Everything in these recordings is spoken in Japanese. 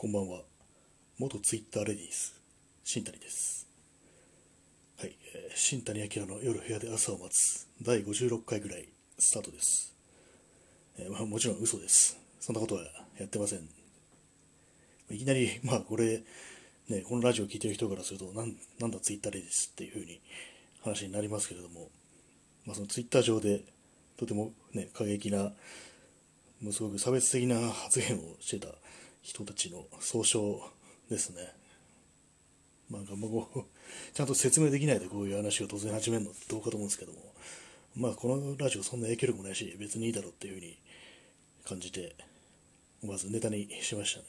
こんばんは。元ツイッターレディース、新谷です。はい、えー新谷明の夜部屋で朝を待つ第56回ぐらいスタートです。えーまあ、もちろん嘘です。そんなことはやってません。いきなり、まあこれ、ね、このラジオを聞いてる人からすると、なんなんだツイッターレディースっていう風に話になりますけれども、まあ、そのツイッター上でとてもね、過激な、もうすごく差別的な発言をしてた人たちの総称ですね。なんかもう、ちゃんと説明できないでこういう話を突然始めるのってどうかと思うんですけども、まあこのラジオそんな影響力もないし、別にいいだろうっていうふうに感じて、まずネタにしましたね。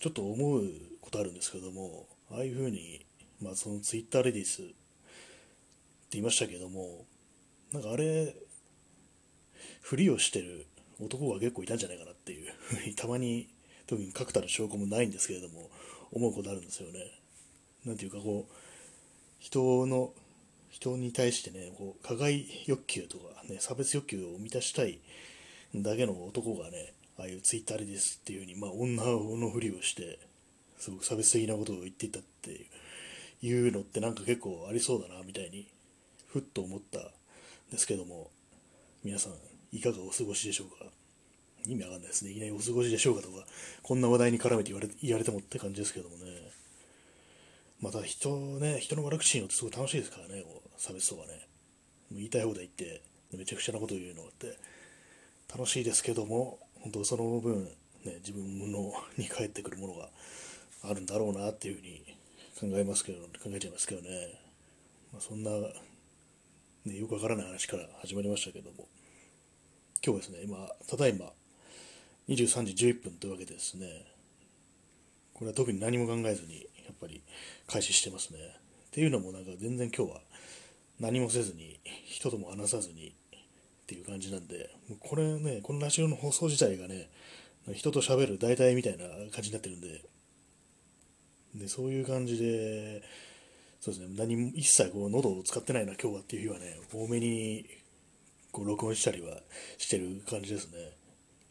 ちょっと思うことあるんですけども、ああいうふうに、まあそのツイッターレディースって言いましたけども、なんかあれ、ふりをしてる男が結構いたんじゃないかなっていうふうにたまに特に確たる証拠もないんですけれども思うことあるんですよね。なんていうかこう人の人に対してねこう加害欲求とかね差別欲求を満たしたいだけの男がねああいうツイッターですっていうふうに、まあ、女のふりをしてすごく差別的なことを言っていたっていういうのってなんか結構ありそうだなみたいにふっと思ったんですけども皆さんいかがお過ごしでしょうか？意味わかんないですね。いきなりお過ごしでしょうかとかこんな話題に絡めて言われ言われてもって感じですけどもね。また人ね人の悪口言うのってすごい楽しいですからね。こう差別とかね。もう言いたい放題言ってめちゃくちゃなこと言うのって。楽しいですけども本当その分ね自分のに返ってくるものがあるんだろうなっていうふうに考えますけど考えちゃいますけどね、まあ、そんなね、よくわからない話から始まりましたけども、今日ですね、今、ただいま、23時11分というわけでですね、これは特に何も考えずに、やっぱり開始してますね。っていうのも、なんか全然今日は何もせずに、人とも話さずにっていう感じなんで、これね、このラジオの放送自体がね、人と喋る代替みたいな感じになってるんで、でそういう感じで、そうですね、何も一切こう喉を使ってないな、今日はっていう日はね、多めにこう録音したりはしてる感じですね。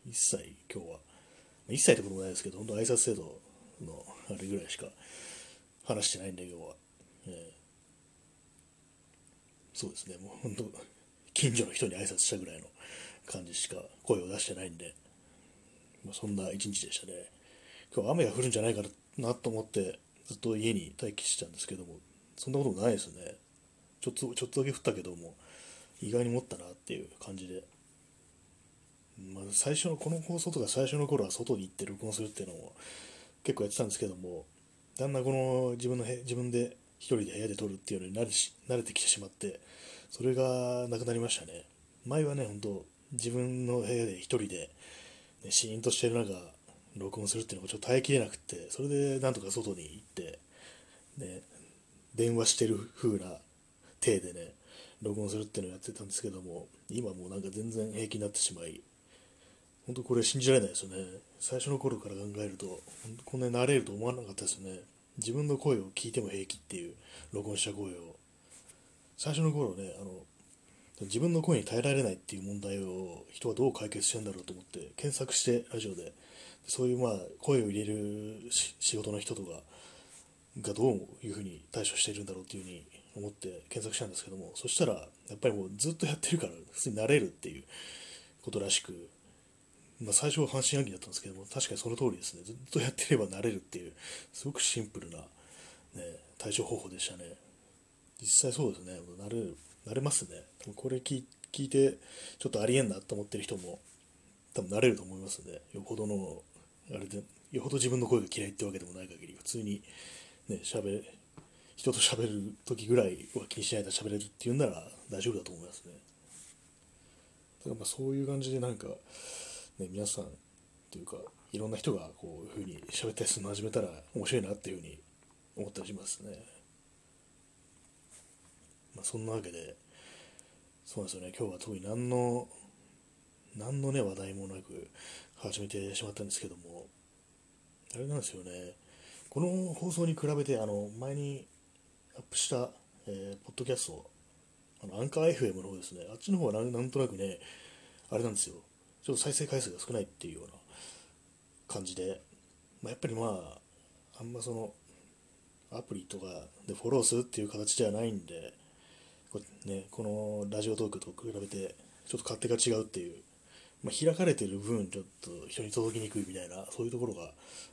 一切今日は。一切ってこともないですけど、本当挨拶制度のあれぐらいしか話してないんで、今日は。えーそうですね、もう本当、近所の人に挨拶したぐらいの感じしか声を出してないんで、まあ、そんな一日でしたね。今日雨が降るんじゃないかなと思って、ずっと家に待機してたんですけども、そんなこともないですね。ちょっと、ちょっとだけ降ったけども、意外に持ったなっていう感じで。まあ、最初の、この放送とか最初の頃は外に行って録音するっていうのも結構やってたんですけども、だんだんこの自分のへ、自分で一人で部屋で撮るっていうのに慣れし慣れてきてしまって、それがなくなりましたね。前はね、本当自分の部屋で一人で、ね、シーンとしてる中、録音するっていうのがちょっと耐えきれなくて、それでなんとか外に行って、ね、電話してる風な体でね、録音するっていうのをやってたんですけども、今もうなんか全然平気になってしまい、本当これ信じられないですよね。最初の頃から考えると、こんなに慣れると思わなかったですよね。自分の声を聞いても平気っていう、録音した声を。最初の頃ね、あの、自分の声に耐えられないっていう問題を人はどう解決してんだろうと思って検索してラジオでそういうまあ声を入れる仕事の人とかがどういうふうに対処しているんだろうっていうふうに思って検索したんですけどもそしたらやっぱりもうずっとやってるから普通になれるっていうことらしく、まあ、最初は半信半疑だったんですけども確かにその通りですね。ずっとやってればなれるっていうすごくシンプルな、ね、対処方法でしたね。実際そうですね。なれるなれますね。多分これ聞聞いてちょっとありえんなと思ってる人も多分なれると思いますね。よほどのあれでよほど自分の声が嫌いってわけでもない限り普通にね喋人と喋る時ぐらいは気にしないで喋れるっていうんなら大丈夫だと思いますね。だからまあそういう感じでなんか、ね、皆さんというかいろんな人がこういうふうに喋ったりするの始めたら面白いなっていうふうに思ったりしますね。まあそんなわけでそうなんですよね。今日は特に何の何のね話題もなく始めてしまったんですけどもあれなんですよね。この放送に比べてあの前にアップした、えーポッドキャストあのアンカー FM の方ですね。あっちの方はなんとなくねあれなんですよ。ちょっと再生回数が少ないっていうような感じで。まあ、やっぱりまああんまそのアプリとかでフォローするっていう形ではないんでこ,、ね、このラジオトークと比べてちょっと勝手が違うっていう、まあ、開かれてる分ちょっと人に届きにくいみたいなそういうところが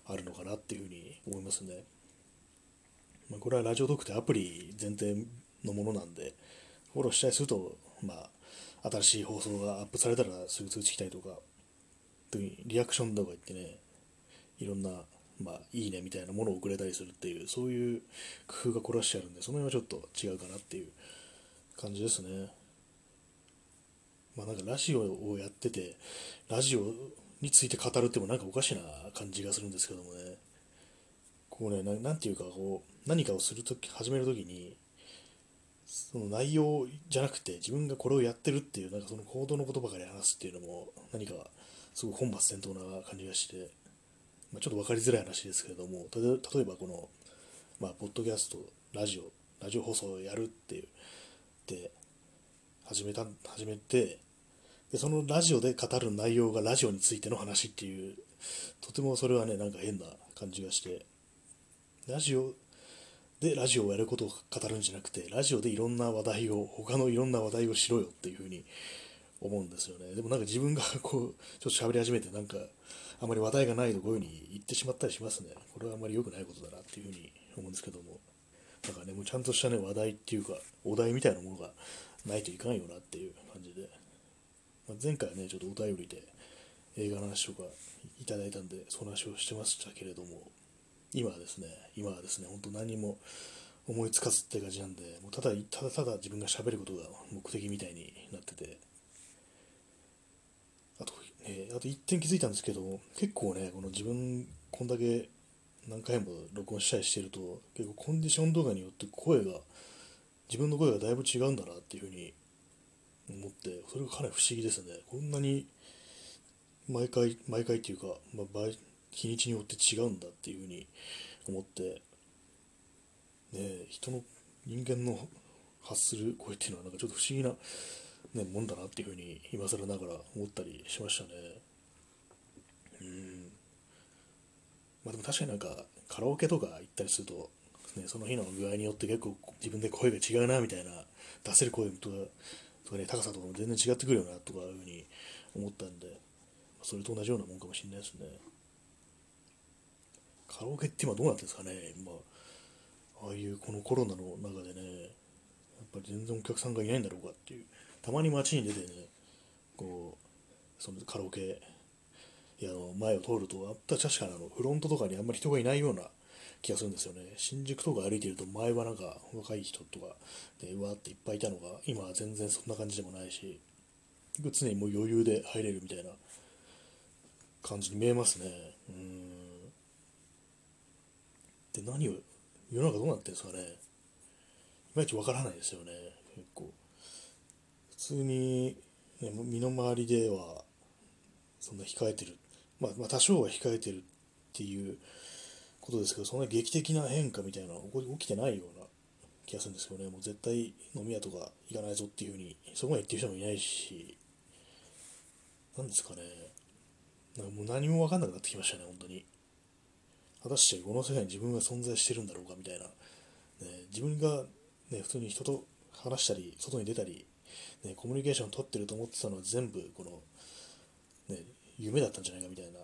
あるのかなっていうふうに思いますね、まあ、これはラジオトークってアプリ前提のものなんでフォローしたりするとまあ新しい放送がアップされたらすぐ通知来たりとか特にリアクションとか言ってねいろんなまあ、いいねみたいなものを送れたりするっていう、そういう工夫が凝らしてあるんで、その辺はちょっと違うかなっていう感じですね。まあなんかラジオをやってて、ラジオについて語るってもなんかおかしな感じがするんですけどもね、こうね、ななんていうかこう、何かをするとき、始めるときに、その内容じゃなくて自分がこれをやってるっていうなんかその行動のことばかり話すっていうのも何かすごい本末転倒な感じがしてまあ、ちょっと分かりづらい話ですけれども例えばこの、まあ、ポッドキャストラジオラジオ放送をやるっていうで始めた始めてでそのラジオで語る内容がラジオについての話っていうとてもそれはねなんか変な感じがしてラジオでラジオをやることを語るんじゃなくてラジオでいろんな話題を他のいろんな話題をしろよっていうふうに思うんですよねでもなんか自分が こうちょっと喋り始めてなんかあまり話題がないとこういうふうに言ってしまったりしますね。これはあまり良くないことだなっていうふうに思うんですけども。なんかね、もうちゃんとしたね、話題っていうか、お題みたいなものがないといかんよなっていう感じで。まあ、前回はね、ちょっとお便りで映画の話とかいただいたんで、その話をしてましたけれども、今はですね、今はですね、本当何も思いつかずって感じなんで、もうただただただ自分が喋ることが目的みたいになってて、えー、あと1点気づいたんですけど、結構ね、この自分、こんだけ何回も録音したりしてると、結構コンディションとかによって声が、自分の声がだいぶ違うんだなっていうふうに思って、それがかなり不思議ですね。こんなに毎回、毎回っていうか、まあ、日にちによって違うんだっていうふうに思って、ね、人の人間の発する声っていうのはなんかちょっと不思議なね、もんだなっていうふうに今更ながら思ったりしましたね。うん。まあでも確かになんかカラオケとか行ったりすると、ね、その日の具合によって結構自分で声が違うなみたいな、出せる声とか、とかね、高さとかも全然違ってくるよなとかいうふうに思ったんで、それと同じようなもんかもしれないですね。カラオケって今どうなってるんですかね、今、ああいうこのコロナの中でね、やっぱり全然お客さんがいないんだろうかっていう。たまに街に出てねこうそのカラオケ屋の前を通るとあった確かにあのフロントとかにあんまり人がいないような気がするんですよね。新宿とか歩いてると前はなんか若い人とかでうわっていっぱいいたのが今は全然そんな感じでもないし常にもう余裕で入れるみたいな感じに見えますねうんで何を世の中どうなってるんですかね。いまいちわからないですよね。結構。普通に、ね、身の回りではそんな控えてる、まあ、まあ多少は控えてるっていうことですけどそんな劇的な変化みたいなのは起きてないような気がするんですよね。もう絶対飲み屋とか行かないぞっていうふうにそこまで言ってる人もいないし何ですかね。なんかもう何も分かんなくなってきましたね本当に。果たしてこの世界に自分が存在してるんだろうかみたいな、ね、自分が、ね、普通に人と話したり外に出たりね、コミュニケーションを取ってると思ってたのは全部この、ね、夢だったんじゃないかみたいな。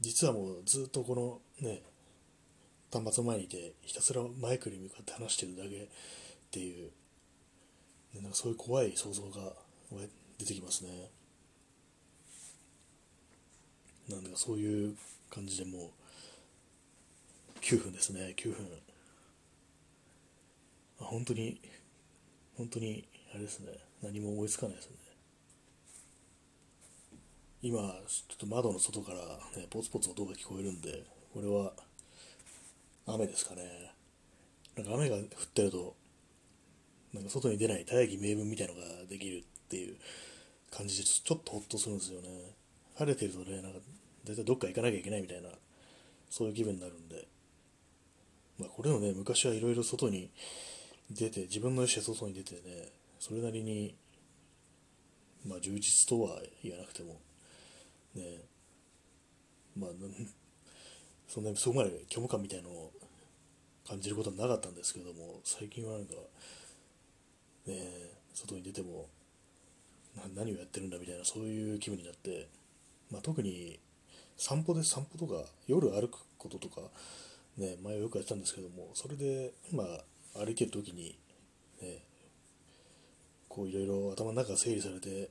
実はもうずっとこのね端末の前にいてひたすらマイクに向かって話してるだけっていう、ね、なんかそういう怖い想像が出てきますね。なんだかそういう感じでもう9分ですね9分。本当に本当にあれですね何も思いつかないですね。今ちょっと窓の外からねポツポツ音が聞こえるんでこれは雨ですかね。なんか雨が降ってるとなんか外に出ない大義名分みたいのができるっていう感じでちょっとほっとするんですよね。晴れてるとねなんか大体どっか行かなきゃいけないみたいなそういう気分になるんで。まあこれもね昔はいろいろ外に出て自分の意思で外に出てねそれなりに、まあ、充実とは言わなくても、ね、まあ、そんなにそこまで虚無感みたいのを感じることはなかったんですけども最近はなんかね外に出ても何をやってるんだみたいなそういう気分になって、まあ、特に散歩で散歩とか夜歩くこととか、ね、前はよくやってたんですけどもそれで、まあ、歩いてる時に、ね、こういろいろ頭の中が整理されて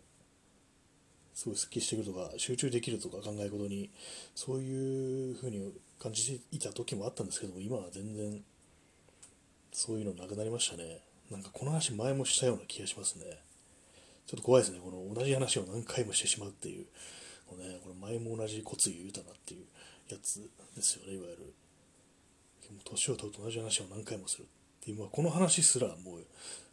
すごいすっきりしてくるとか集中できるとか考え事にそういうふうに感じていた時もあったんですけども今は全然そういうのなくなりましたね。なんかこの話前もしたような気がしますね。ちょっと怖いですね。この同じ話を何回もしてしまうっていうね、これ前も同じ骨言うたなっていうやつですよねいわゆる。年を取ると同じ話を何回もするっていう、まあ、この話すらもう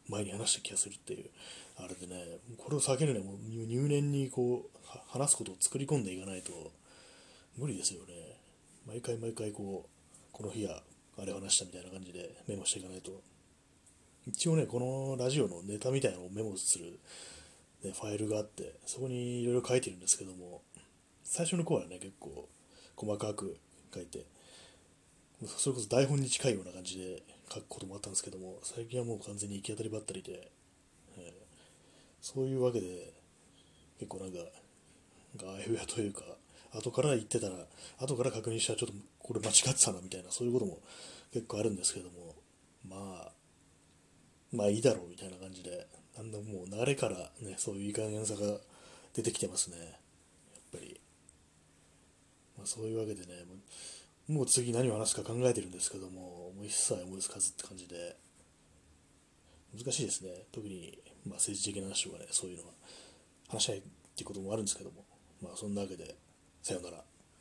前に話した気がするっていうあれでねこれを避けるにはもう入念にこう話すことを作り込んでいかないと無理ですよね。毎回毎回こうこの日はあれ話したみたいな感じでメモしていかないと。一応ねこのラジオのネタみたいなのをメモする、ね、ファイルがあってそこにいろいろ書いてるんですけども最初の頃はね結構細かく書いてそれこそ台本に近いような感じで書くこともあったんですけども最近はもう完全に行き当たりばったりで、えー、そういうわけで結構なんかあやふやというか後から言ってたら後から確認したらちょっとこれ間違ってたなみたいなそういうことも結構あるんですけどもまあまあいいだろうみたいな感じでだんだんもう流れからねそういういい加減さが出てきてますね。やっぱり、まあ、そういうわけでねもう次何を話すか考えてるんですけどももう一切思いつかずって感じで。難しいですね。特に、まあ、政治的な話とかねそういうのは。話し合いっていうこともあるんですけども。まあそんなわけでさよなら。